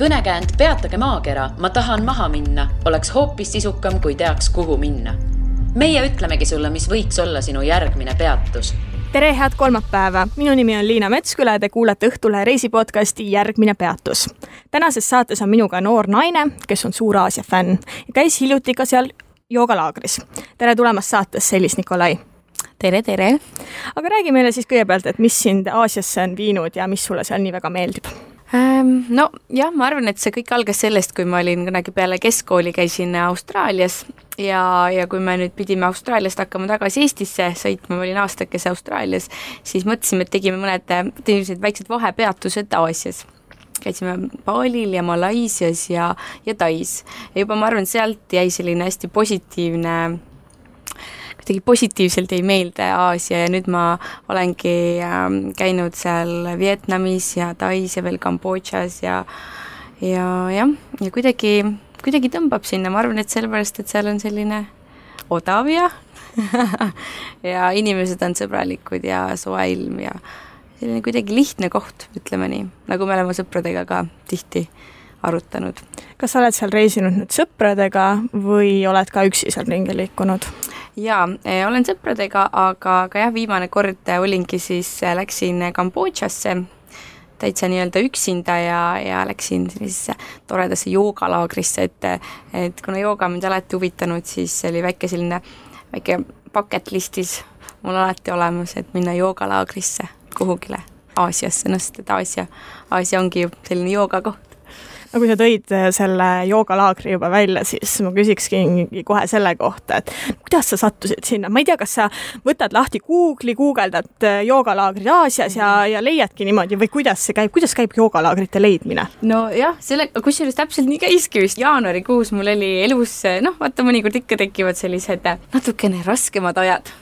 kõnekäänd Peatage maakera, ma tahan maha minna, oleks hoopis sisukam, kui teaks, kuhu minna. meie ütlemegi sulle, mis võiks olla sinu järgmine peatus tere, head kolmapäeva, minu nimi on Liina Metsküla ja te kuulate Õhtulehe reisipodcasti Järgmine peatus. tänases saates on minuga noor naine, kes on suur Aasia fänn ja käis hiljuti ka seal joogalaagris. tere tulemast saatesse, Elis Nikolai tere, tere! aga räägi meile siis kõigepealt, et mis sind Aasiasse on viinud ja mis sulle seal nii väga meeldib ähm,? nojah, ma arvan, et see kõik algas sellest, kui ma olin kunagi peale keskkooli, käisin Austraalias ja, ja kui me nüüd pidime Austraaliast hakkama tagasi Eestisse sõitma, ma olin aastakese Austraalias, siis mõtlesime, et tegime mõned sellised väiksed vahepeatused Aasias käisime Balil ja Malaisias ja, ja Tais. ja juba ma arvan, sealt jäi selline hästi positiivne kuidagi positiivselt jäi meelde Aasia ja nüüd ma olengi ähm, käinud seal Vietnamis ja Tais ja veel Kambodžas ja ja jah, ja kuidagi, kuidagi tõmbab sinna, ma arvan, et sellepärast, et seal on selline odav ja ja inimesed on sõbralikud ja soe ilm ja selline kuidagi lihtne koht, ütleme nii, nagu me oleme sõpradega ka tihti arutanud. kas sa oled seal reisinud nüüd sõpradega või oled ka üksi seal ringi liikunud? jaa, eh, olen sõpradega, aga, aga jah, viimane kord olingi siis, eh, läksin Kambodžasse täitsa nii-öelda üksinda ja, ja läksin sellisesse toredasse joogalaagrisse, et et kuna jooga mind alati huvitanud, siis oli väike selline, väike bucket list'is mul alati olemas, et minna joogalaagrisse kuhugile Aasiasse, noh sest et Aasia, Aasia ongi selline joogakoht no kui sa tõid äh, selle joogalaagri juba välja, siis ma küsikski kohe selle kohta, et kuidas sa sattusid sinna, ma ei tea, kas sa võtad lahti Google'i, guugeldad äh, joogalaagrid Aasias ja, ja leiadki niimoodi või kuidas see käib, kuidas käib joogalaagrite leidmine? nojah, selle, kusjuures täpselt nii käiski vist, jaanuarikuus mul oli elus noh, vaata mõnikord ikka tekivad sellised natukene raskemad ajad.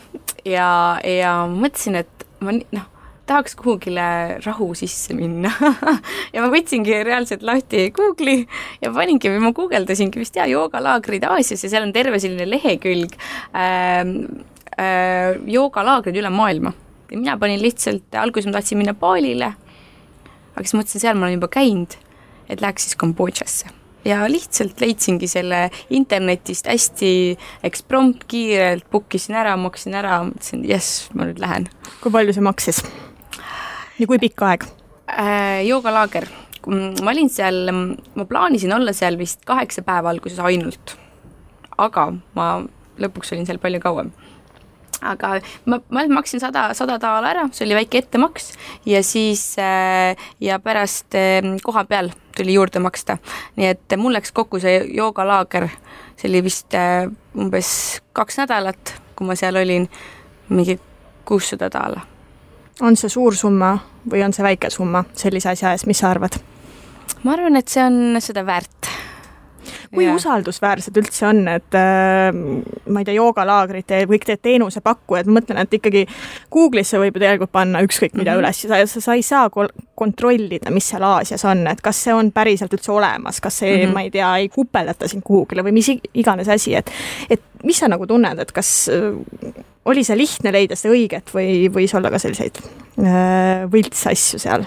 Ja, ja mõtlesin, et ma noh tahaks kuhugile rahu sisse minna ja ma võtsingi reaalselt lahti Google'i ja paningi või ma guugeldasingi vist jaa, joogalaagrid Aasias ja seal on terve selline lehekülg äh, äh, joogalaagrid üle maailma. ja mina panin lihtsalt, alguses ma tahtsin minna Balile, aga siis mõtlesin, seal ma olen juba käinud, et läheks siis Kambodžasse ja lihtsalt leidsingi selle internetist hästi eksprompt, kiirelt book isin ära, maksin ära, mõtlesin jess, ma nüüd lähen. kui palju see maksis? Ja kui pikk aeg äh,? joogalaager, ma olin seal, ma plaanisin olla seal vist kaheksa päeva alguses ainult. aga ma lõpuks olin seal palju kauem aga ma, ma maksin sada, sada daala ära, see oli väike ettemaks ja siis äh, ja pärast äh, koha peal tuli juurde maksta. nii et mul läks kokku see joogalaager, see oli vist äh, umbes kaks nädalat, kui ma seal olin, mingi kuussada daala on see suur summa või on see väike summa sellise asja eest, mis sa arvad? ma arvan, et see on seda väärt. Kui ja. usaldusväärsed üldse on, et äh, ma ei tea, joogalaagrite kõik need teenusepakkujad, ma mõtlen, et ikkagi Google'isse võib ju tegelikult panna ükskõik mida mm -hmm. üles ja sa, sa ei saa kontrollida, mis seal Aasias on, et kas see on päriselt üldse olemas, kas see mm, -hmm. ma ei tea, ei kupeldata sind kuhugile või mis iganes asi, et, et mis sa nagu tunned, et kas oli see lihtne leida seda õiget või võis olla ka selliseid äh, võltsasju seal?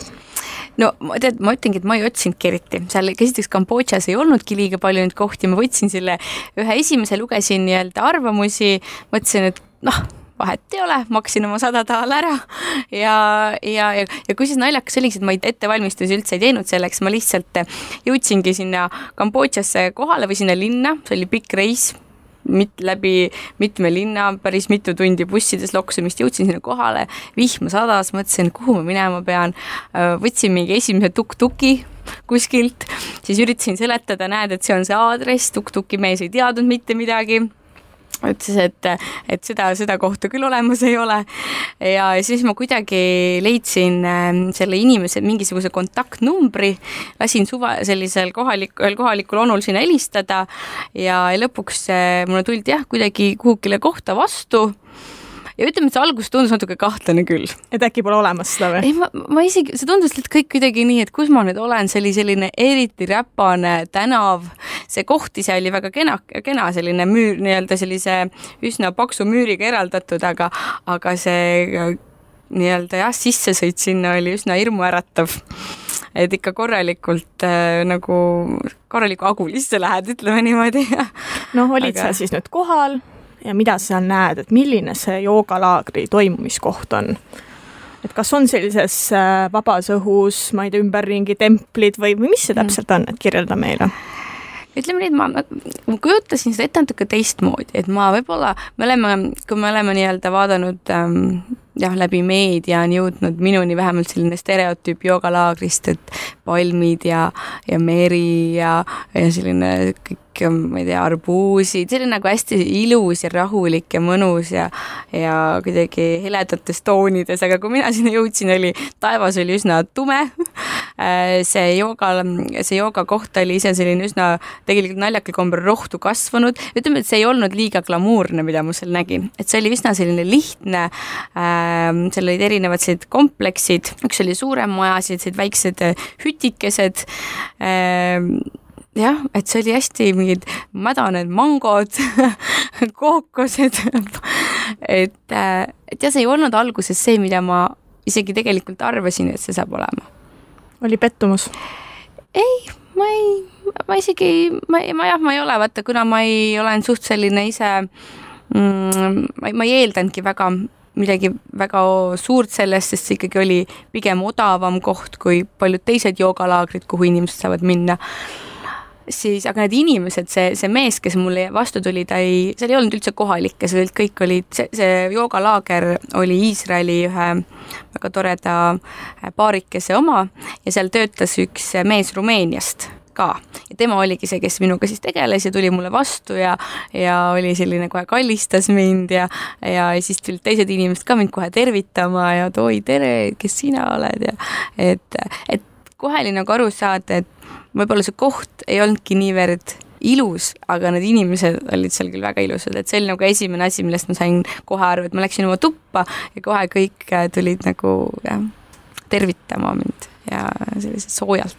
No tead, ma ütlengi, et ma ei otsinudki eriti, seal esiteks Kambodžas ei olnudki liiga palju neid kohti, ma võtsin selle ühe esimese, lugesin nii-öelda arvamusi, mõtlesin, et noh, vahet ei ole, maksin oma sada daala ära. Ja, ja, ja, ja kusjuures naljakas oligi, et ma ettevalmistusi üldse ei teinud selleks, ma lihtsalt jõudsingi sinna Kambodžasse kohale või sinna linna, see oli pikk reis mit-, läbi mitme linna, päris mitu tundi bussides loksamist, jõudsin sinna kohale, vihma sadas, mõtlesin, kuhu ma minema pean, äh, võtsin mingi esimese tuk-tuki kuskilt, siis üritasin seletada, näed, et see on see aadress, tuk-tuki mees ei teadnud mitte midagi ütles, et, et seda, seda kohta küll olemas ei ole. ja siis ma kuidagi leidsin ähm, selle inimese mingisuguse kontaktnumbri, lasin suva sellisel kohalik, ühel kohalikul onul sinna helistada ja lõpuks äh, mulle tuldi jah, kuidagi kuhugile kohta vastu ja ütleme, et see algus tundus natuke kahtlane küll. et äkki pole olemas seda või? ei, ma, ma isegi, see tundus lihtsalt kõik kuidagi nii, et kus ma nüüd olen, see oli selline eriti räpane tänav, see koht ise oli väga kena, kena selline müür, nii-öelda sellise üsna paksu müüriga eraldatud, aga, aga see nii-öelda jah, sissesõit sinna oli üsna hirmuäratav et ikka korralikult äh, nagu korralikku agulisse lähed, ütleme niimoodi. noh, olid Aga... sa siis nüüd kohal ja mida sa seal näed, et milline see joogalaagri toimumiskoht on? et kas on sellises äh, vabas õhus, ma ei tea, ümberringi templid või, või mis see mm. täpselt on, et kirjelda meile ütleme nii, et ma, ma kujutasin seda ette natuke teistmoodi, et ma võib-olla, me oleme, kui me oleme nii-öelda vaadanud ähm, jah, läbi meedia on jõudnud minuni vähemalt selline stereotüüp joogalaagrist, et palmid ja, ja meri ja, ja selline kõik ma ei tea, arbuusid, oli nagu hästi ilus ja rahulik ja mõnus ja ja kuidagi heledates toonides, aga kui mina sinna jõudsin, oli, taevas oli üsna tume. Äh, see jooga, see joogakoht oli ise selline üsna tegelikult naljakal kombel rohtu kasvanud, ütleme, et see ei olnud liiga glamuurne, mida ma seal nägin, et see oli üsna selline lihtne äh,, seal olid erinevad sellised kompleksid, üks oli suurem maja, sellised väiksed äh, jah, et see oli hästi mingid mädaned mangod kookosed et, äh, et jah, see ei olnud alguses see, mida ma isegi tegelikult arvasin, et see saab olema. oli pettumus? ei, ma ei, ma isegi, ma ei, ma jah, ma ei ole, vaata, kuna ma ei, olen suht selline ise mm,, ma, ma ei eeldanudki väga midagi väga suurt sellest, sest see ikkagi oli pigem odavam koht kui paljud teised joogalaagrid, kuhu inimesed saavad minna siis, aga need inimesed, see, see mees, kes mulle vastu tuli, ta ei, seal ei olnud üldse kohalikke, seal olid, kõik olid, see, see joogalaager oli Iisraeli ühe väga toreda paarikese oma ja seal töötas üks mees Rumeeniast ka. Ja tema oligi see, kes minuga siis tegeles ja tuli mulle vastu ja ja oli selline kohe kallistas mind ja ja siis tulid teised inimesed ka mind kohe tervitama ja et oi, tere, kes sina oled ja et, et kohe oli nagu aru saada, et võib-olla see koht ei olnudki niivõrd ilus, aga need inimesed olid seal küll väga ilusad, et see oli nagu esimene asi, millest ma sain kohe aru, et ma läksin oma tuppa ja kohe kõik äh, tulid nagu jah, tervitama mind ja selliselt soojalt.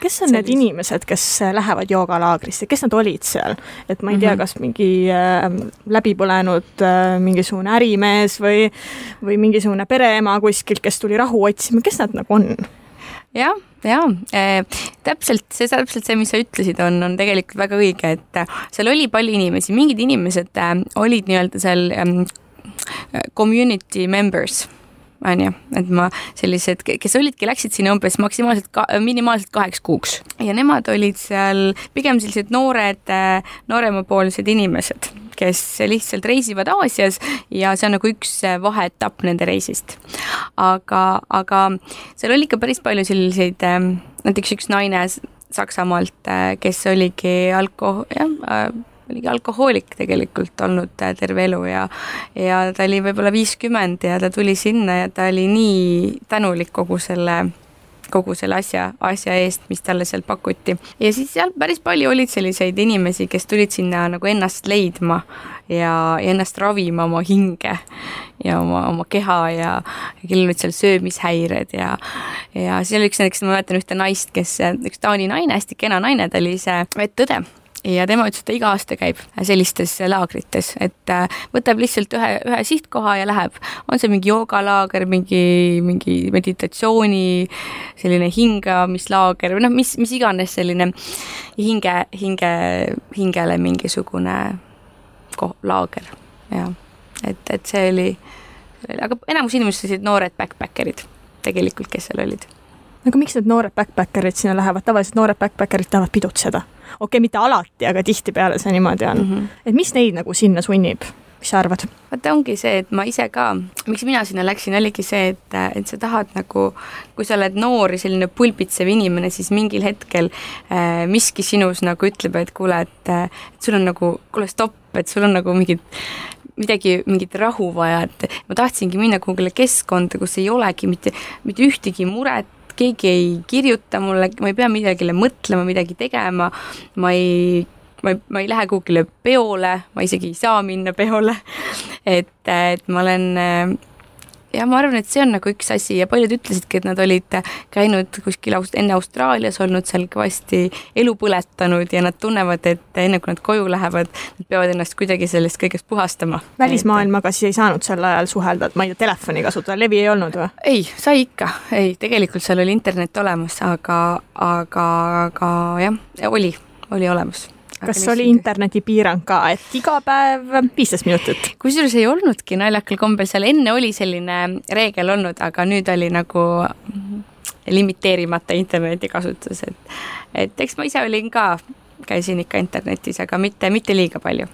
kes on Sellis... need inimesed, kes äh, lähevad joogalaagrisse, kes nad olid seal, et ma ei tea, mhm. kas mingi äh, läbipõlenud äh, mingisugune ärimees või, või mingisugune pereema kuskilt, kes tuli rahu otsima, kes nad nagu on? Jah, ja äh, täpselt see, täpselt see, mis sa ütlesid, on, on tegelikult väga õige, et äh, seal oli palju inimesi, mingid inimesed äh, olid nii-öelda seal ähm, community members on ju, et ma sellised, kes olidki, läksid sinna umbes maksimaalselt ka,, minimaalselt kaheks kuuks ja nemad olid seal pigem sellised noored, nooremapoolsed inimesed kes lihtsalt reisivad Aasias ja see on nagu üks vaheetapp nende reisist. aga, aga seal oli ikka päris palju selliseid, ähm, näiteks üks naine Saksamaalt, äh, kes oligi alko-, jah, äh, oligi alkohoolik tegelikult olnud äh, terve elu ja ja ta oli võib-olla viiskümmend ja ta tuli sinna ja ta oli nii tänulik kogu selle kogu selle asja, asja eest, mis talle seal pakuti. ja siis seal päris palju olid selliseid inimesi, kes tulid sinna nagu ennast leidma ja, ja ennast ravima oma hinge ja oma, oma keha ja, kellel olid seal söömishäired ja, ja siis oli üks näiteks, ma mäletan ühte naist, kes, üks Taani naine, hästi kena naine, ta oli ise medõde ja tema ütles, et ta iga aasta käib sellistes laagrites, et äh, võtab lihtsalt ühe, ühe sihtkoha ja läheb. on see mingi joogalaager, mingi, mingi meditatsiooni selline hingamislaager või noh, mis, mis iganes selline hinge, hinge, hingele mingisugune laager, jah. et, et see oli, aga enamus inimesed olid noored backpackerid tegelikult, kes seal olid aga miks need noored backpackerid sinna lähevad, tavaliselt noored backpackerid tahavad pidutseda. Okei okay,, mitte alati, aga tihtipeale see niimoodi on mm. -hmm. et mis neid nagu sinna sunnib? mis sa arvad? vaata, ongi see, et ma ise ka, miks mina sinna läksin, oligi see, et, et sa tahad nagu, kui sa oled noor ja selline pulbitsev inimene, siis mingil hetkel äh, miski sinus nagu ütleb, et kuule, et, et sul on nagu, kuule stopp, et sul on nagu mingid midagi, mingit rahu vaja, et ma tahtsingi minna kuhugile keskkonda, kus ei olegi mitte, mitte ühtegi muret, keegi ei kirjuta mulle, ma ei pea midagile mõtlema, midagi tegema, ma ei ma ei, ma ei lähe kuhugile peole, ma isegi ei saa minna peole. et, et ma olen ja ma arvan, et see on nagu üks asi ja paljud ütlesidki, et nad olid käinud kuskil aust-, enne Austraalias, olnud seal kõvasti elu põletanud ja nad tunnevad, et enne kui nad koju lähevad, nad peavad ennast kuidagi sellest kõigest puhastama. välismaailmaga siis ei saanud sel ajal suhelda, et ma ei tea, telefoni kasutada, levi ei olnud või? ei, sai ikka, ei, tegelikult seal oli internet olemas, aga, aga, aga jah, oli, oli olemas kas oli internetipiirang ka, et iga päev viisteist minutit? kusjuures ei olnudki naljakal kombel, seal enne oli selline reegel olnud, aga nüüd oli nagu limiteerimata internetikasutus, et, et eks ma ise olin ka, käisin ikka internetis, aga mitte, mitte liiga palju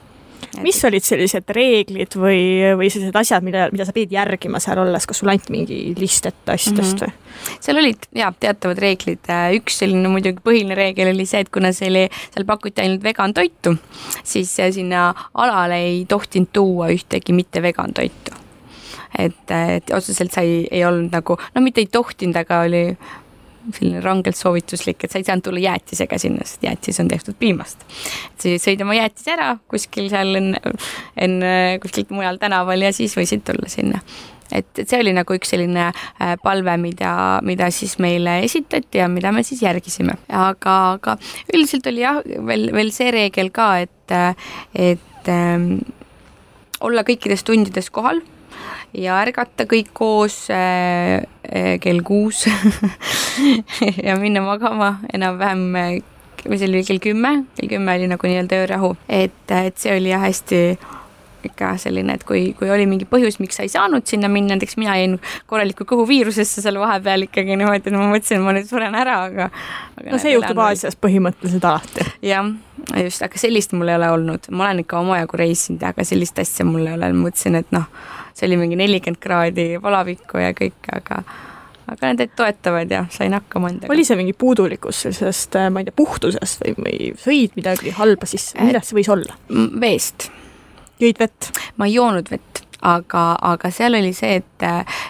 mis olid sellised reeglid või, või sellised asjad, mida, mida sa pidid järgima seal olles, kas sulle anti mingi list ette asjadest või mm? -hmm. seal olid ja teatavad reeglid, üks selline muidugi põhiline reegel oli see, et kuna see oli, seal pakuti ainult vegan toitu, siis sinna alale ei tohtinud tuua ühtegi mitte vegan toitu et, et otseselt sa ei, ei olnud nagu, no mitte ei tohtinud, aga oli selline rangelt soovituslik, et sa ei saanud tulla jäätisega sinna, sest jäätis on tehtud piimast. et sõid oma jäätise ära kuskil seal enne, enne kuskilt mujal tänaval ja siis võisid tulla sinna et, et see oli nagu üks selline äh, palve, mida, mida siis meile esitati ja mida me siis järgisime. aga, aga üldiselt oli jah, veel, veel see reegel ka, et, et ähm, olla kõikides tundides kohal ja ärgata kõik koos äh, kell kuus ja minna magama enam-vähem äh, või see oli kell kümme, kell kümme oli nagu nii-öelda öörahu, et, et see oli jah hästi ikka selline, et kui, kui oli mingi põhjus, miks sa ei saanud sinna minna, näiteks mina jäin korralikku kõhuviirusesse seal vahepeal ikkagi niimoodi, et ma mõtlesin, et ma nüüd suren ära, aga, aga. no see juhtub Aasias põhimõtteliselt alati. jah, just, aga sellist mul ei ole olnud, ma olen ikka omajagu reisinud, aga sellist asja mul ei ole, mõtlesin, et noh see oli mingi nelikümmend kraadi palavikku ja kõik, aga aga nad toetavad ja sain hakkama endaga. oli see mingi puudulikkus sellisest, äh, ma ei tea, puhtusest või, või sõid midagi halba sisse, millest see võis olla? veest. jõid vett? ma ei joonud vett, aga, aga seal oli see, et äh,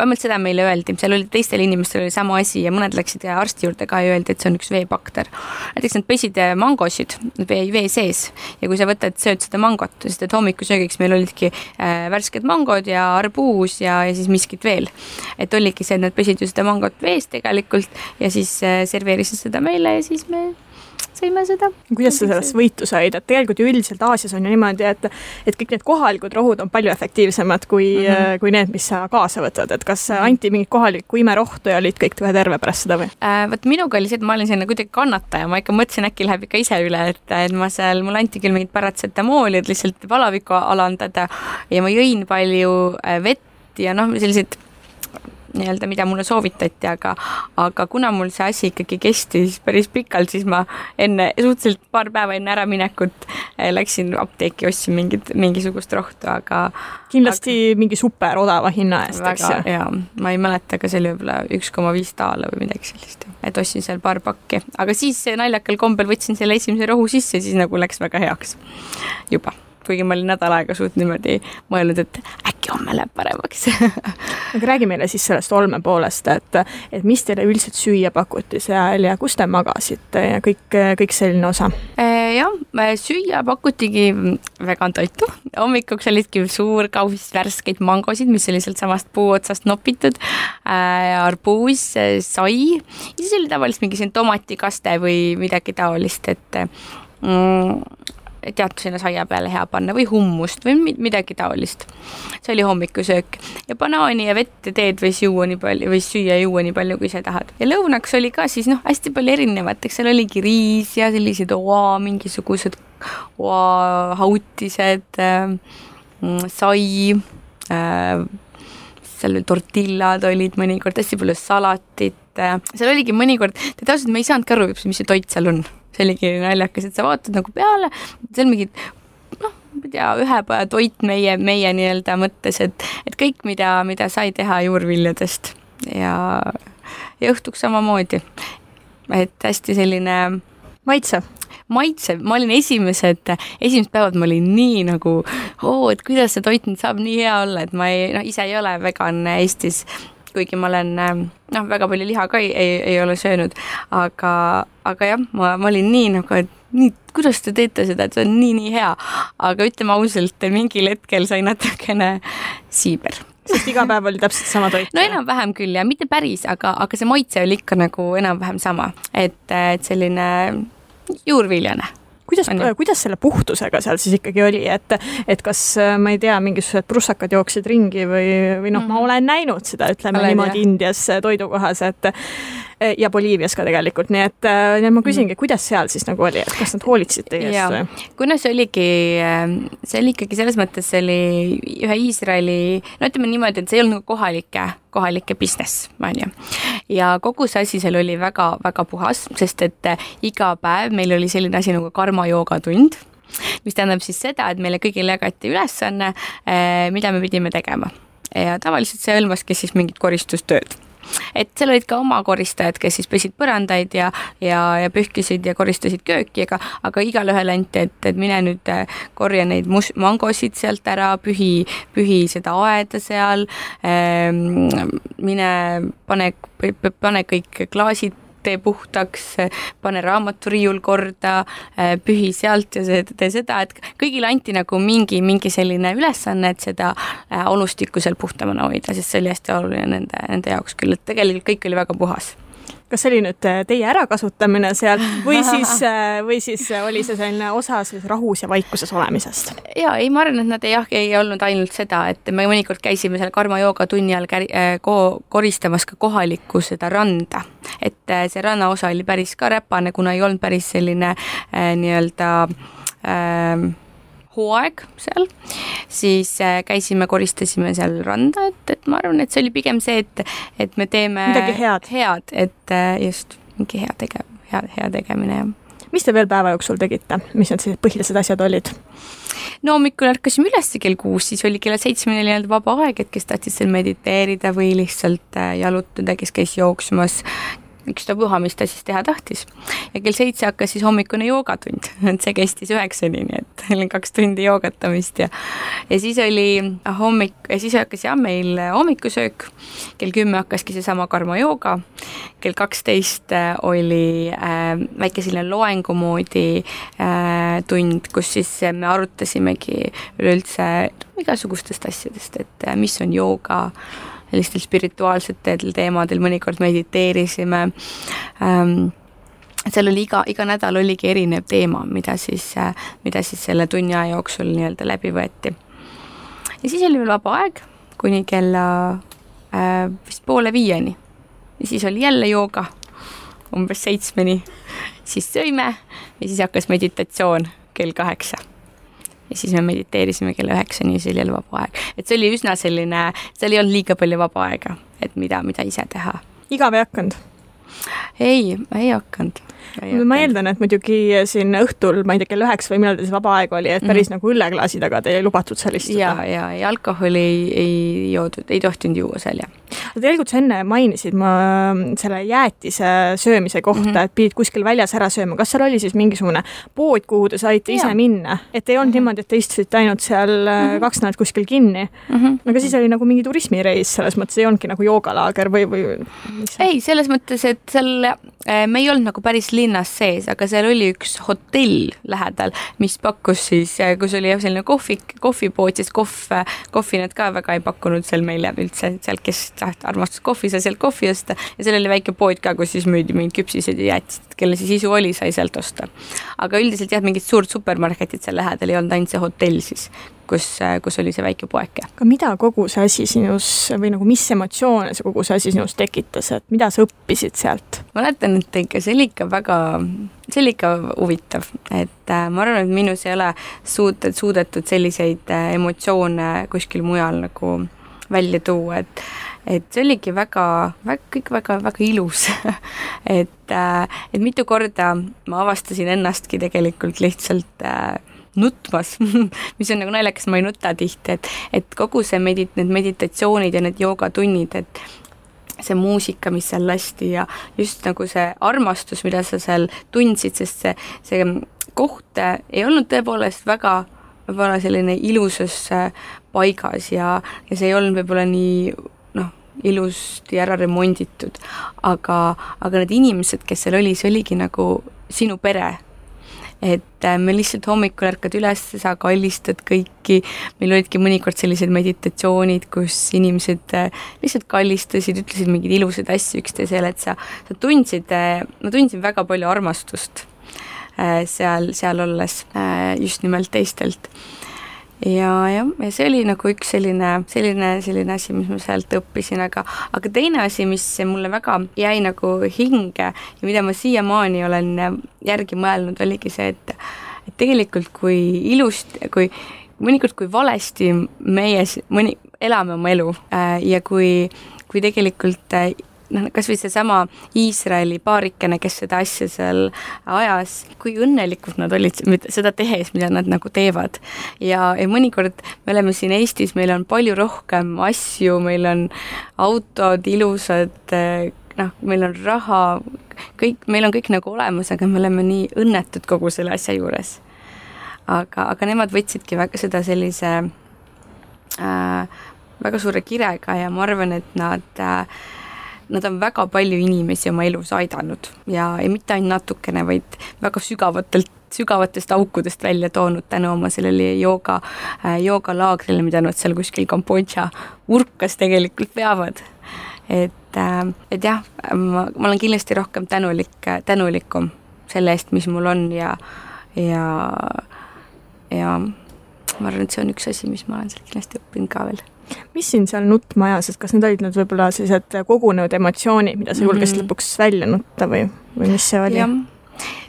vähemalt seda meile öeldi, seal oli teistel inimestel oli sama asi ja mõned läksid arsti juurde ka ja öeldi, et see on üks veebakter. näiteks nad pesid äh, mangosid vee, vee sees ja kui sa võtad, sööd seda mangot, sest et hommikusöögiks meil olidki äh, värsked mangod ja arbuus ja, ja siis miskit veel. et oligi see, et nad pesid ju seda mangot vees tegelikult ja siis äh, serveerisid seda meile ja siis me sõime seda. kuidas sa sellest võitu said, et tegelikult ju üldiselt Aasias on ju niimoodi, et et kõik need kohalikud rohud on palju efektiivsemad kui mm, -hmm. kui need, mis sa kaasa võtad, et kas mhm. anti mingit kohalikku imerohtu ja olid kõik kohe terve pärast seda või äh,? vot minuga oli see, et ma olin selline kuidagi kannataja, ma ikka mõtlesin, äkki läheb ikka ise üle, et, et ma seal, mulle anti küll mingit paratsetamooli, et lihtsalt palavikku alandada ja ma jõin palju äh, vett ja noh, selliseid nii-öelda, mida mulle soovitati, aga, aga kuna mul see asi ikkagi kestis päris pikalt, siis ma enne, suhteliselt paar päeva enne äraminekut eh, läksin apteeki, ostsin mingit, mingisugust rohtu, aga. kindlasti aga, mingi super odava hinna eest, eks ju. jaa, ma ei mäleta, aga see oli võib-olla üks koma viis daala või midagi sellist, et ostsin seal paar pakki, aga siis naljakal kombel võtsin selle esimese rohu sisse, siis nagu läks väga heaks juba kuigi ma olin nädal aega suht niimoodi mõelnud, et äkki homme läheb paremaks. Aga räägi meile siis sellest olme poolest, et, et mis teile üldiselt süüa pakuti seal ja kus te magasite ja kõik, kõik selline osa? Äh, jah, süüa pakutigi vegan toitu, hommikuks olidki suur kauss värskeid mangosid, mis oli sealtsamast puu otsast nopitud äh,, arbuus, sai. Ja siis oli tavaliselt mingi selline tomatikaste või midagi taolist, et mm, teatud sinna saia peale hea panna või hummust või midagi taolist. see oli hommikusöök ja banaani ja vett ja teed võis juua nii palju, võis süüa ja juua nii palju, kui ise tahad. ja lõunaks oli ka siis noh, hästi palju erinevat, eks seal oligi riis ja sellised oa, mingisugused oa hautised äh,, sai äh,, seal tortillad olid mõnikord, hästi palju salatit äh,, seal oligi mõnikord, ausalt, me ei saanudki aru, mis see toit seal on see oligi naljakas, et sa vaatad nagu peale, seal mingid noh, ma ei tea, ühepäeva toit meie, meie nii-öelda mõttes, et, et kõik, mida, mida sai teha juurviljadest. Ja, ja õhtuks samamoodi. et hästi selline maitsev maitsev, ma olin esimesed, esimesed päevad ma olin nii nagu, oo, et kuidas see toit nüüd saab nii hea olla, et ma ei, noh, ise ei ole vegan Eestis kuigi ma olen noh, väga palju liha ka ei, ei, ei ole söönud, aga, aga jah, ma, ma olin nii nagu, et nii, kuidas te teete seda, et see on nii-nii hea. aga ütleme ausalt, mingil hetkel sai natukene siiber sest iga päev oli täpselt sama toit? no enam-vähem küll ja mitte päris, aga, aga see maitse oli ikka nagu enam-vähem sama, et, et selline juurviljane kuidas, kuidas selle puhtusega seal siis ikkagi oli, et, et kas ma ei tea, mingisugused prussakad jooksid ringi või, või noh mm, -hmm. ma mhm. olen näinud seda, ütleme olen, niimoodi jah. Indias toidukohas, et ja Boliivias ka tegelikult, nii et, nii et ma küsingi, mhm. kuidas seal siis nagu oli, et kas nad hoolitsesid teie eest või? kuna see oligi, see oli ikkagi selles mõttes, see oli ühe Iisraeli, no ütleme niimoodi, et see ei olnud nagu kohalike, kohalike business, on ju. ja kogu see asi seal oli väga-väga puhas, sest et iga päev meil oli selline asi nagu karmajoogatund mis tähendab siis seda, et meile kõigile jagati ülesanne, eh, mida me pidime tegema ja tavaliselt see hõlmaski siis mingit koristustööd et seal olid ka oma koristajad, kes siis pesid põrandaid ja, ja, ja pühkisid ja koristasid kööki, aga, aga igalühele anti, et, et mine nüüd äh, korja neid mus-, mangosid sealt ära, pühi, pühi seda aeda seal ähm,, mine pane, pane kõik klaasid tee puhtaks, pane raamaturiiul korda, äh, pühi sealt ja see, tee seda, et kõigile anti nagu mingi, mingi selline ülesanne, et seda äh, olustikku seal puhtamana hoida, sest see oli hästi oluline nende, nende jaoks küll, et tegelikult kõik oli väga puhas kas see oli nüüd äh, teie ärakasutamine seal või siis, äh, või siis äh, oli see selline osa selles rahus ja vaikuses olemisest? ja ei, ma arvan, et nad ei, jah, ei olnud ainult seda, et me mõnikord käisime seal karma jooga tunni all käri, ko, koristamas ka kohalikku seda randa, et see rannaosa oli päris ka räpane, kuna ei olnud päris selline nii-öelda äh, hooaeg seal, siis äh, käisime, koristasime seal randa, et, et ma arvan, et see oli pigem see, et, et me teeme midagi head, head, et äh, just mingi hea tege-, hea, hea tegemine, jah. mis te veel päeva jooksul tegite, mis need siis põhilised asjad olid? no hommikul ärkasime üles kell kuus, siis oli kella seitsmeni nii-öelda vaba aeg, et kes tahtsid seal mediteerida või lihtsalt äh, jalutada, kes käis jooksmas, ükstapuha, mis ta siis teha tahtis. ja kell seitse hakkas siis hommikune joogatund, et see kestis üheksani, nii et oli kaks tundi joogatamist ja ja siis oli hommik, ja siis hakkas jah, meil hommikusöök, kell kümme hakkaski seesama karmajooga, kell kaksteist äh, oli äh, väike selline loengu moodi äh, tund, kus siis me arutasimegi üleüldse igasugustest asjadest, et äh, mis on jooga äh,, sellistel spirituaalsetel teemadel, mõnikord mediteerisime ähm, seal oli iga, iga nädal oligi erinev teema, mida siis, mida siis selle tunni aja jooksul nii-öelda läbi võeti. ja siis oli veel vaba aeg kuni kella äh, vist poole viieni. ja siis oli jälle jooga umbes seitsmeni, siis sõime ja siis hakkas meditatsioon kell kaheksa ja siis me mediteerisime kella üheksani ja siis oli jälle vaba aeg. et see oli üsna selline, seal ei olnud liiga palju vaba aega, et mida, mida ise teha. igav ei hakanud? ei, ei hakanud ma eeldan, et muidugi siin õhtul, ma ei tea, kell üheksa või millal teil see vaba aeg oli, et päris mm -hmm. nagu õlleklaasi taga teil ei lubatud seal istuda. ja, ja, ja alkoholi ei, ei joodud, ei tohtinud juua seal, jah. tegelikult sa enne mainisid ma selle jäätise söömise kohta mm, -hmm. et pidid kuskil väljas ära sööma, kas seal oli siis mingisugune pood, kuhu te saite ja. ise minna, et ei olnud mm -hmm. niimoodi, et te istusite ainult seal mm -hmm. kaks nädalat kuskil kinni mm? -hmm. aga siis oli nagu mingi turismireis, selles mõttes ei olnudki nagu joogalaager või, või? ei, selles mõttes, et seal me ei olnud nagu päris linnas sees, aga seal oli üks hotell lähedal, mis pakkus siis, eh, kus oli jah, selline kohvi, kohvipood, siis kohv, kohvi nad ka väga ei pakkunud seal meile üldse, seal, kes armastas kohvi, sai sealt kohvi osta ja seal oli väike pood ka, kus siis müüdi mingeid küpsiseid ja jäätiseid, kelle siis isu oli, sai sealt osta. aga üldiselt jah, mingit suurt supermarketit seal lähedal ei olnud, ainult see hotell siis, kus, kus oli see väike poeke. aga mida kogu see asi sinus või nagu mis emotsioone see kogu see asi sinus tekitas, et mida sa õppisid sealt? mäletan, et ikka see oli ikka väga, see oli ikka huvitav, et äh, ma arvan, et minus ei ole suut-, suudetud selliseid äh, emotsioone kuskil mujal nagu välja tuua, et et see oligi väga, väga, kõik väga-väga ilus et, äh, et mitu korda ma avastasin ennastki tegelikult lihtsalt äh, nutmas mis on nagu naljakas, ma ei nuta tihti, et, et kogu see medit-, need meditatsioonid ja need joogatunnid, et see muusika, mis seal lasti ja just nagu see armastus, mida sa seal tundsid, sest see, see koht ei olnud tõepoolest väga võib-olla selline ilusas paigas ja, ja see ei olnud võib-olla nii noh, ilusti ära remonditud, aga, aga need inimesed, kes seal oli, see oligi nagu sinu pere et äh, me lihtsalt hommikul ärkad üles, sa kallistad kõiki, meil olidki mõnikord sellised meditatsioonid, kus inimesed äh, lihtsalt kallistasid, ütlesid mingeid ilusaid asju üksteisele, et sa, sa tundsid, äh, ma tundsin väga palju armastust seal, seal olles just nimelt teistelt ja jah, ja see oli nagu üks selline, selline, selline asi, mis ma sealt õppisin, aga, aga teine asi, mis mulle väga jäi nagu hinge ja mida ma siiamaani olen järgi mõelnud, oligi see, et et tegelikult kui ilusti, kui mõnikord, kui valesti meie mõni, elame oma elu äh, ja kui, kui tegelikult äh, noh, kas või seesama Iisraeli paarikene, kes seda asja seal ajas, kui õnnelikud nad olid seda tehes, mida nad nagu teevad. ja, ja mõnikord me oleme siin Eestis, meil on palju rohkem asju, meil on autod ilusad, noh, meil on raha, kõik, meil on kõik nagu olemas, aga me oleme nii õnnetud kogu selle asja juures. aga, aga nemad võtsidki väga seda sellise äh, väga suure kirega ja ma arvan, et nad äh, nad on väga palju inimesi oma elus aidanud ja, ja mitte ainult natukene, vaid väga sügavatelt sügavatest aukudest välja toonud tänu oma sellele jooga, äh, joogalaagrile, mida nad seal kuskil Kambodža urkas tegelikult veavad. et, äh, et jah, ma, ma olen kindlasti rohkem tänulik, tänulikum selle eest, mis mul on ja, ja, ja ma arvan, et see on üks asi, mis ma olen sealt kindlasti õppinud ka veel mis sind seal nutma ajas, et kas need olid nüüd võib-olla sellised kogunenud emotsioonid, mida sa julgesid mm -hmm. lõpuks välja nutta või, või mis see oli?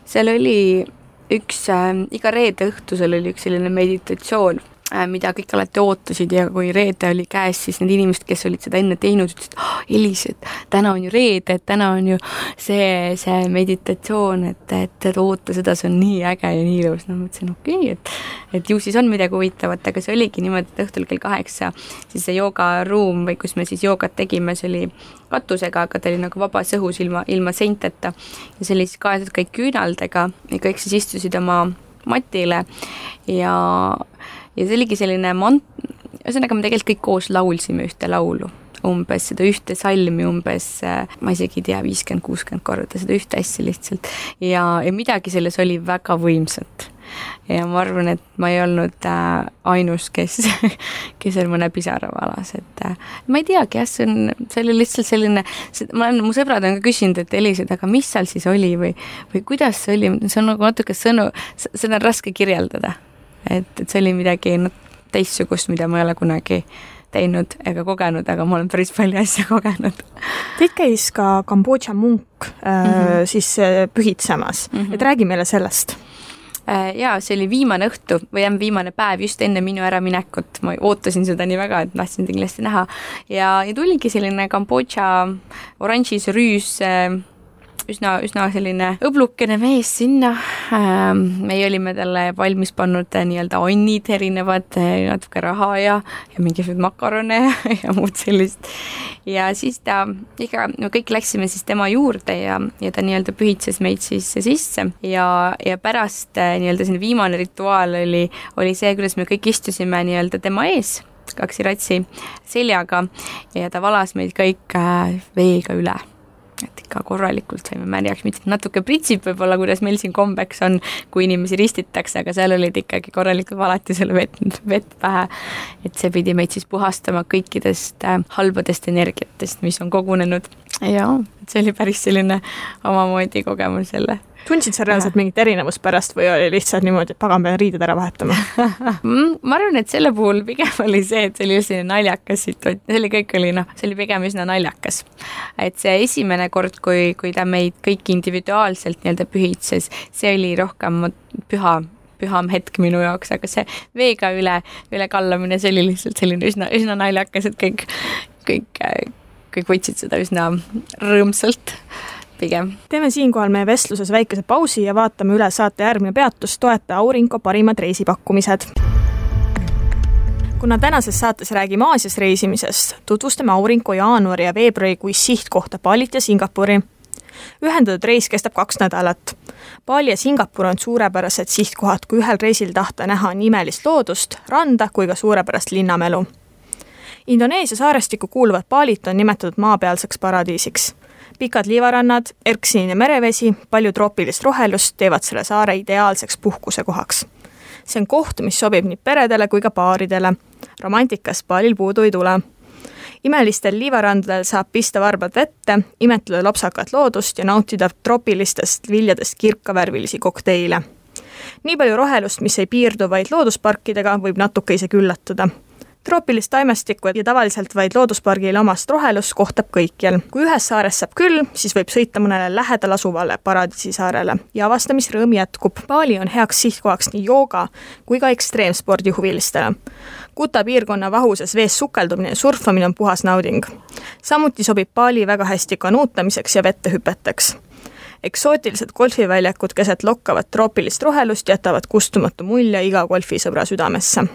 seal oli üks äh,, iga reede õhtusel oli üks selline meditatsioon mida kõik alati ootasid ja kui reede oli käes, siis need inimesed, kes olid seda enne teinud, ütlesid oh,, Elis, et täna on ju reede, et täna on ju see, see meditatsioon, et, et, oota seda, see on nii äge ja nii ilus. no mõtlesin, okei okay,, et et ju siis on midagi huvitavat, aga see oligi niimoodi, et õhtul kell kaheksa siis see joogaruum või kus me siis joogat tegime, see oli katusega, aga ta oli nagu vabas õhus ilma, ilma seinteta ja see oli siis kaetud kõik küünaldega ja kõik siis istusid oma matile ja ja see oligi selline mant-, ühesõnaga me tegelikult kõik koos laulsime ühte laulu umbes seda ühte salmi umbes, ma isegi ei tea, viiskümmend, kuuskümmend korda, seda ühte asja lihtsalt. ja, ja midagi selles oli väga võimsat. ja ma arvan, et ma ei olnud äh, ainus, kes, kes seal mõne pisara valas, et äh, ma ei teagi jah, see on, see oli lihtsalt selline, ma olen, mu sõbrad on ka küsinud, et Elis, et aga mis seal siis oli või, või kuidas see oli, see on nagu natuke sõnu, seda on raske kirjeldada et, et see oli midagi teistsugust, mida ma ei ole kunagi teinud ega kogenud, aga ma olen päris palju asju kogenud. Teid käis ka Kambodža munk äh, mm -hmm. siis äh, pühitsemas mm, -hmm. et räägi meile sellest äh, jaa, see oli viimane õhtu või jah, viimane päev just enne minu äraminekut, ma ootasin seda nii väga, et tahtsin kindlasti näha. ja, ja tuligi selline Kambodža oranžis rüüs üsna, üsna selline õblukene mees sinna. Ähm, meie olime talle valmis pannud äh, nii-öelda onnid erinevad, äh, natuke raha ja, ja mingisuguseid makarone ja, muud sellist. ja siis ta, ikka me kõik läksime siis tema juurde ja, ja ta nii-öelda pühitses meid siis sisse ja, ja pärast äh, nii-öelda selline viimane rituaal oli, oli see, kuidas me kõik istusime nii-öelda tema ees kaksiratsi seljaga ja ta valas meid kõik veega üle et ikka korralikult saime märjaks, mitte natuke pritsib võib-olla, kuidas meil siin kombeks on, kui inimesi ristitakse, aga seal olid ikkagi korralikult valati selle vett, vett pähe. et see pidi meid siis puhastama kõikidest äh, halbadest energiatest, mis on kogunenud ja see oli päris selline omamoodi kogemus jälle. Tundsid sa reaalselt mingit erinevust pärast või oli lihtsalt niimoodi, et pagan, pean riided ära vahetama? Mm, ma arvan, et selle puhul pigem oli see, et see oli selline naljakas situatsioon, see oli kõik oli noh, see oli pigem üsna naljakas. et see esimene kord, kui, kui ta meid kõiki individuaalselt nii-öelda pühitses, see oli rohkem püha püham hetk minu jaoks, aga see veega üle, üle kallamine, see oli lihtsalt selline üsna, üsna naljakas, et kõik, kõik, kõik võtsid seda üsna rõõmsalt pigem. teeme siinkohal meie vestluses väikese pausi ja vaatame üle saate järgmine peatus, toeta Aurinko parimad reisipakkumised kuna tänases saates räägime Aasias reisimisest, tutvustame Aurinko jaanuari ja veebruarikuist sihtkohta Balit ja Singapuri. ühendatud reis kestab kaks nädalat. Bali ja Singapur on suurepärased sihtkohad, kui ühel reisil tahta näha nii imelist loodust, randa kui ka suurepärast linnamelu. Indoneesia saarestikku kuuluvat Balit on nimetatud maapealseks paradiisiks pikad liivarannad, erksinine merevesi, palju troopilist rohelust teevad selle saare ideaalseks puhkusekohaks. see on koht, mis sobib nii peredele kui ka paaridele. romantikast baalil puudu ei tule imelistel liivarandadel saab pista varbad vette, imetleda lopsakat loodust ja nautida troopilistest viljadest kirkavärvilisi kokteile. nii palju rohelust, mis ei piirdu vaid loodusparkidega, võib natuke isegi üllatada troopilist taimestikku ja tavaliselt vaid looduspargile omast rohelust kohtab kõikjal. kui ühes saares saab küll, siis võib sõita mõnele lähedal asuvale paradiisisaarele ja avastamisrõõm jätkub. Bali on heaks sihtkohaks nii jooga kui ka ekstreemspordi huvilistele. Kuta piirkonna vahuses vees sukeldumine ja surfamine on puhas nauding. samuti sobib Bali väga hästi kanuutamiseks ja vette hüpeteks eksootilised golfiväljakud keset lokkavat troopilist rohelust jätavad kustumatu mulje iga golfisõbra südamesse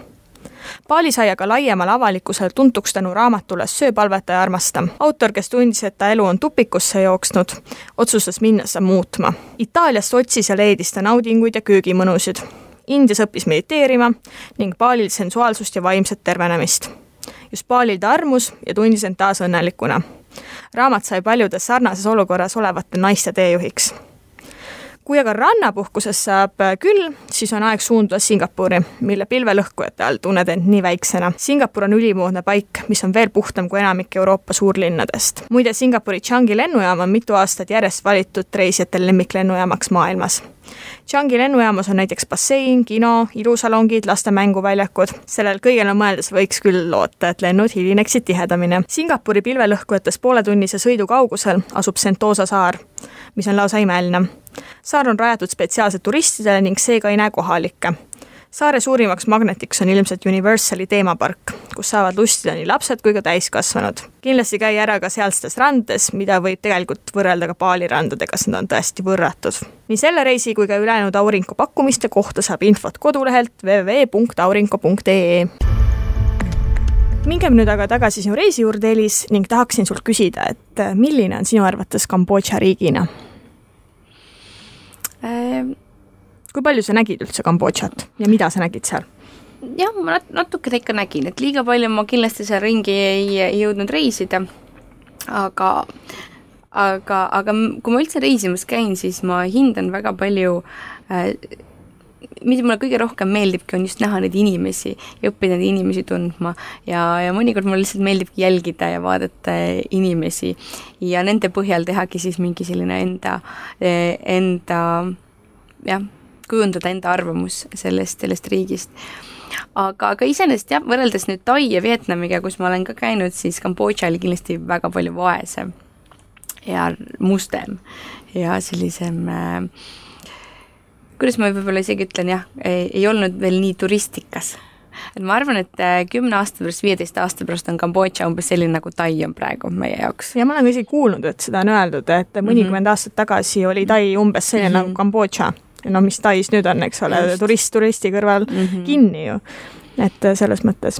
Paali sai aga laiemale avalikkusele tuntuks tänu raamatule Söö, palveta ja armasta. autor, kes tundis, et ta elu on tupikusse jooksnud, otsustas minna seda muutma. Itaaliast otsis ja leidis ta naudinguid ja köögimõnusid. Indias õppis mediteerima ning Baalil sensuaalsust ja vaimset tervenemist. just Baalil ta armus ja tundis end taas õnnelikuna. raamat sai paljudes sarnases olukorras olevate naiste teejuhiks kui aga rannapuhkusest saab äh, küll, siis on aeg suunduda Singapuri, mille pilvelõhkujate all tunned end nii väiksena. Singapur on ülimoodne paik, mis on veel puhtam kui enamik Euroopa suurlinnadest. muide, Singapuri Changi lennujaam on mitu aastat järjest valitud reisijate lemmiklennujaamaks maailmas. Changi lennujaamas on näiteks bassein, kino, ilusalongid, laste mänguväljakud. sellel kõigele mõeldes võiks küll loota, et lennud hilineksid tihedamini. Singapuri pilvelõhkujatest pooletunnise sõidu kaugusel asub Sentosa saar, mis on lausa imeline saar on rajatud spetsiaalselt turistidele ning seega ei näe kohalikke. Saare suurimaks magnetiks on ilmselt Universali teemapark, kus saavad lustida nii lapsed kui ka täiskasvanud. kindlasti käi ära ka sealsetes randades, mida võib tegelikult võrrelda ka Bali randadega, sest nad on tõesti võrratud. nii selle reisi kui ka ülejäänud Aurinko pakkumiste kohta saab infot kodulehelt www.aurinko.ee mingem nüüd aga tagasi sinu reisi juurde, Elis, ning tahaksin sult küsida, et milline on sinu arvates Kambodža riigina? Ehm, kui palju sa nägid üldse Kambodžat ja mida sa nägid seal? jah, ma nat-, natukene ikka nägin, et liiga palju ma kindlasti seal ringi ei, ei jõudnud reisida, aga aga, aga kui ma üldse reisimas käin, siis ma hindan väga palju äh, mida mulle kõige rohkem meeldibki, on just näha neid inimesi ja õppida neid inimesi tundma ja, ja mõnikord mulle lihtsalt meeldibki jälgida ja vaadata inimesi ja nende põhjal tehagi siis mingi selline enda, enda jah, kujundada enda arvamus sellest, sellest riigist aga, aga iseenesest jah, võrreldes nüüd Tai ja Vietnamiga, kus ma olen ka käinud, siis Kambodža oli kindlasti väga palju vaesem ja mustem ja sellisem äh, kuidas ma võib-olla isegi ütlen jah, ei olnud veel nii turistikas. et ma arvan, et äh, kümne aasta pärast, viieteist aasta pärast on Kambodža umbes selline, nagu Tai on praegu meie jaoks. ja ma olen ka isegi kuulnud, et seda on öeldud, et mõnikümmend mm -hmm. aastat tagasi oli Tai umbes selline mm -hmm. nagu Kambodža. No mis Tais nüüd on, eks ole, turist turisti kõrval mm -hmm. kinni ju et äh, selles mõttes.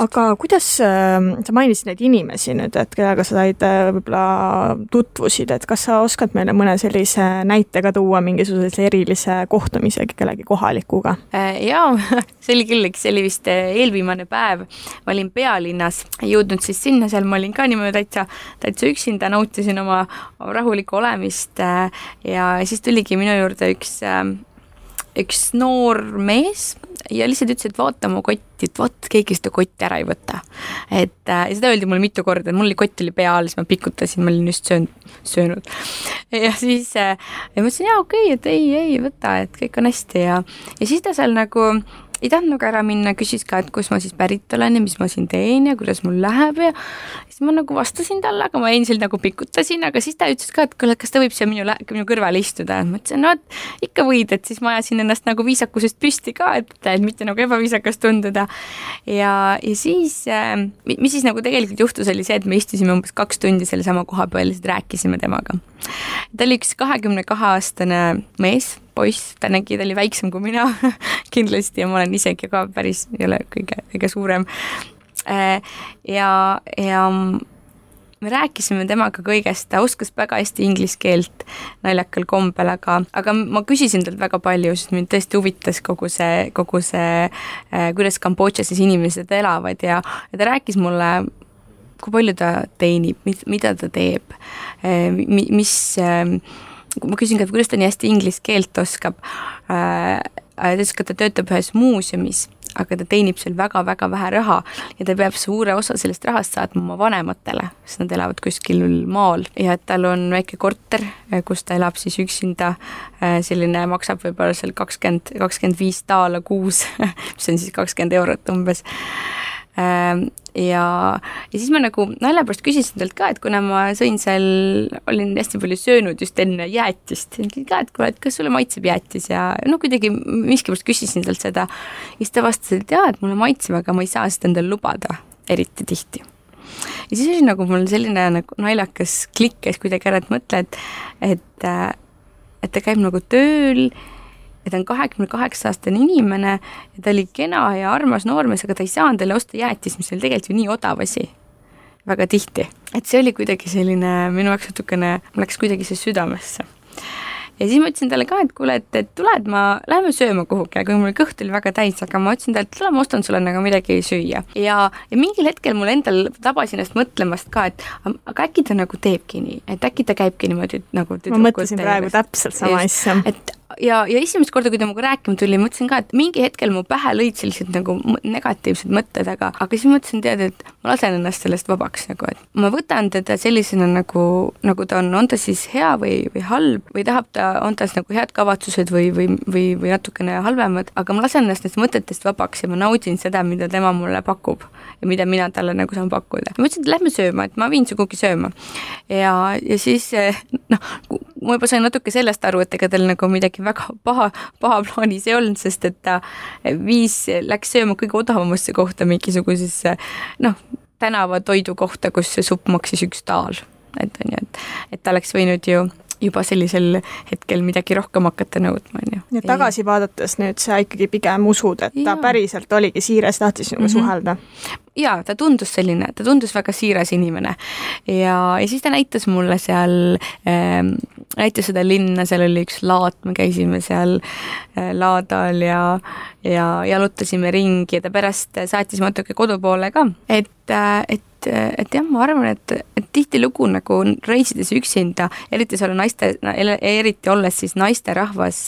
aga kuidas äh, sa mainisid neid inimesi nüüd, et kellega sa said äh, võib-olla tutvusid, et kas sa oskad meile mõne sellise näite ka tuua, mingisuguse erilise kohtumise kellegi kohalikuga? jaa, see oli küll, eks see oli vist eelviimane päev, ma olin pealinnas, jõudnud siis sinna, seal ma olin ka niimoodi täitsa, täitsa üksinda, nautisin oma rahulikku olemist ja siis tuligi minu juurde üks üks noor mees ja lihtsalt ütles, et vaata mu kotti, et vot keegi seda kotti ära ei võta. et äh, ja seda öeldi mulle mitu korda, mul oli kott oli pea all, siis ma pikutasin, ma olin just söönud, söönud. ja siis äh, ja ma ütlesin, jaa, okei okay,, et ei, ei võta, et kõik on hästi ja, ja siis ta seal nagu ei tahtnud ka ära minna, küsis ka, et kust ma siis pärit olen ja mis ma siin teen ja kuidas mul läheb ja siis ma nagu vastasin talle, aga ma endiselt nagu pikutasin, aga siis ta ütles ka, et kuule, kas ta võib siia minu, minu kõrvale istuda. ma ütlesin, no et ikka võid, et siis ma ajasin ennast nagu viisakusest püsti ka, et, et mitte nagu ebaviisakas tunduda. ja, ja siis äh,, mis siis nagu tegelikult juhtus, oli see, et me istusime umbes kaks tundi sellesama koha peal ja lihtsalt rääkisime temaga. ta oli üks kahekümne kahe aastane mees poiss, ta nägi, ta oli väiksem kui mina kindlasti ja ma olen isegi ka päris, ei ole kõige, kõige suurem. Äh, ja, ja me rääkisime temaga kõigest, ta oskas väga hästi inglise keelt naljakal kombel, aga, aga ma küsisin talt väga palju, sest mind tõesti huvitas kogu see, kogu see, äh, kuidas Kambodžas siis inimesed elavad ja, ja ta rääkis mulle kui palju ta teenib, mida ta teeb, mis, kui ma küsin ka, et kuidas ta nii hästi inglise keelt oskab, ta ütles ka, ta töötab ühes muuseumis aga ta teenib seal väga-väga vähe raha ja ta peab suure osa sellest rahast saatma oma vanematele, sest nad elavad kuskil maal. Ja et tal on väike korter, kus ta elab siis üksinda, selline maksab võib-olla seal kakskümmend, kakskümmend viis daala kuus mis on siis kakskümmend eurot umbes ja, ja siis ma nagu nalja pärast küsisin talt ka, et kuna ma sõin seal, olin hästi palju söönud just enne jäätist, ka, et kuule, et kas sulle maitseb jäätis ja no kuidagi miskipärast küsisin talt seda. ja siis ta vastas, et jaa, et mulle maitseb, aga ma ei saa seda endale lubada eriti tihti ja siis oli nagu mul selline nagu naljakas klikk käis kuidagi ära, et mõtle, et, et, et ta käib nagu tööl ja ta on kahekümne kaheksa aastane inimene ja ta oli kena ja armas noormees, aga ta ei saa endale osta jäätist, mis oli tegelikult ju nii odav asi. väga tihti, et see oli kuidagi selline minu jaoks natukene, läks kuidagi see südamesse ja siis ma ütlesin talle ka, et kuule, et, et tule, et ma, lähme sööma kuhugi, aga mul kõht oli väga täis, aga ma ütlesin talle, et tule, ma ostan sulle nagu midagi süüa. ja, ja mingil hetkel mul endal tabas ennast mõtlemast ka, et aga äkki ta nagu teebki nii, et äkki ta käibki niimoodi nagu ma mõtlesin praegu täpselt sama asja. et ja, ja esimest korda, kui temaga rääkima tuli, mõtlesin ka, et mingi hetkel mu pähe lõid sellised nagu negatiivsed mõtted, aga, aga siis mõtlesin, tead, et ma lasen ennast sellest vabaks nagu, et ma võtan teda sellisena nagu, nagu ta on, on ta siis hea või, või halb või tahab ta, on tas nagu head kavatsused või, või, või, või natukene halvemad, aga ma lasen ennast nendest mõtetest vabaks ja ma naudin seda, mida tema mulle pakub ja mida mina talle nagu saan pakkuda. ma ütlesin, et lähme sööma, et ma viin su kuhugi sööma. ja, ja siis noh, ma juba sain natuke sellest aru, et ega tal nagu midagi väga paha, paha plaanis ei olnud, sest et ta viis, läks sööma kõige odavamasse kohta mingisugusesse noh, tänavatoidu kohta, kus see supp maksis üks daal. et on ju, et, et ta oleks võinud ju juba sellisel hetkel midagi rohkem hakata nõudma, on ju. ja tagasi vaadates nüüd sa ikkagi pigem usud, et ta ja. päriselt oligi siiras, tahtis sinuga mm -hmm. suhelda? jaa, ta tundus selline, ta tundus väga siiras inimene. ja, ja siis ta näitas mulle seal äh,, näitas seda linna, seal oli üks laat, me käisime seal äh, laadal ja, ja jalutasime ringi ja ta pärast saatis natuke kodu poole ka, et, äh, et et, et jah, ma arvan, et, et tihtilugu nagu reisides üksinda, eriti seal naiste, eriti olles siis naisterahvas,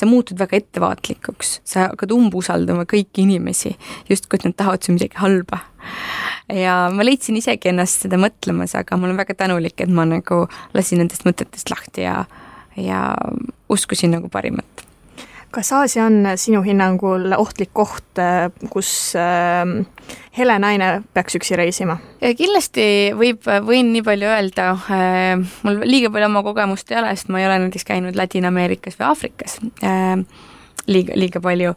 sa muutud väga ettevaatlikuks, sa hakkad umbusaldama kõiki inimesi, justkui et nad tahavad su midagi halba. ja ma leidsin isegi ennast seda mõtlemas, aga ma olen väga tänulik, et ma nagu lasin nendest mõtetest lahti ja, ja uskusin nagu parimat kas Aasia on sinu hinnangul ohtlik koht, kus ähm, hele naine peaks üksi reisima? kindlasti võib, võin nii palju öelda, äh, mul liiga palju oma kogemust ei ole, sest ma ei ole näiteks käinud Ladina-Ameerikas või Aafrikas liiga, liiga palju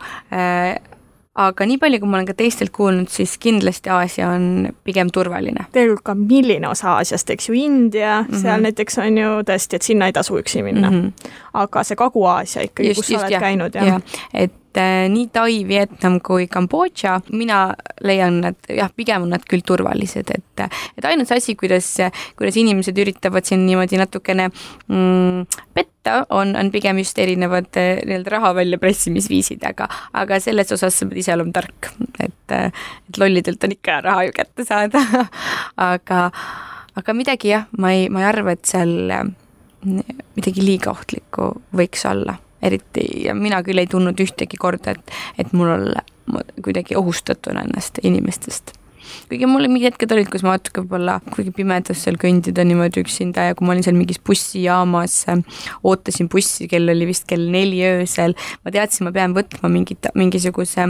aga nii palju, kui ma olen ka teistelt kuulnud, siis kindlasti Aasia on pigem turvaline. tegelikult ka milline osa Aasiast, eks ju, India mm, -hmm. seal näiteks on ju tõesti, et sinna ei tasu üksi minna mm. -hmm. aga see Kagu-Aasia ikkagi, kus sa oled jah. käinud, jah ja.? et äh, nii Tai, Vietnam kui Kambodža, mina leian, et jah, pigem on nad küll turvalised, et et ainus asi, kuidas, kuidas inimesed üritavad siin niimoodi natukene mm, petta, on, on pigem just erinevad äh, nii-öelda raha väljapressimisviisid, aga aga selles osas sa pead ise olema tark, et, et lollidelt on ikka raha ju kätte saada. Aga, aga midagi jah, ma ei, ma ei arva, et seal midagi liiga ohtlikku võiks olla, eriti ja mina küll ei tundnud ühtegi korda, et, et mul kuidagi ohustatuna ennast inimestest kuigi mul mingid hetked olid, kus ma natuke võib-olla kuigi pimedas seal kõndida niimoodi üksinda ja kui ma olin seal mingis bussijaamas, ootasin bussi, kell oli vist kell neli öösel, ma teadsin, ma pean võtma mingit, mingisuguse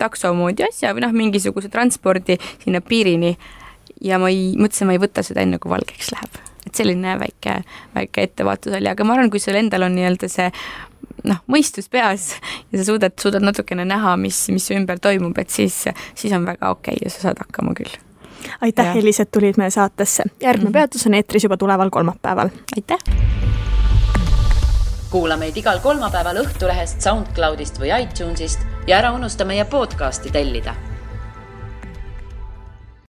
takso moodi asja või noh, mingisuguse transpordi sinna piirini ja ma ei, mõtlesin, ma ei võta seda enne, kui valgeks läheb. et selline väike, väike ettevaatus oli, aga ma arvan, kui sul endal on nii-öelda see noh, mõistus peas ja sa suudad, suudad natukene näha, mis, mis su ümber toimub, et siis, siis on väga okei okay ja sa saad hakkama küll. aitäh, Elis, et tulid meie saatesse. järgmine mm -hmm. peatus on eetris juba tuleval kolmapäeval. aitäh! kuula meid igal kolmapäeval Õhtulehest, SoundCloudist või iTunesist ja ära unusta meie podcasti tellida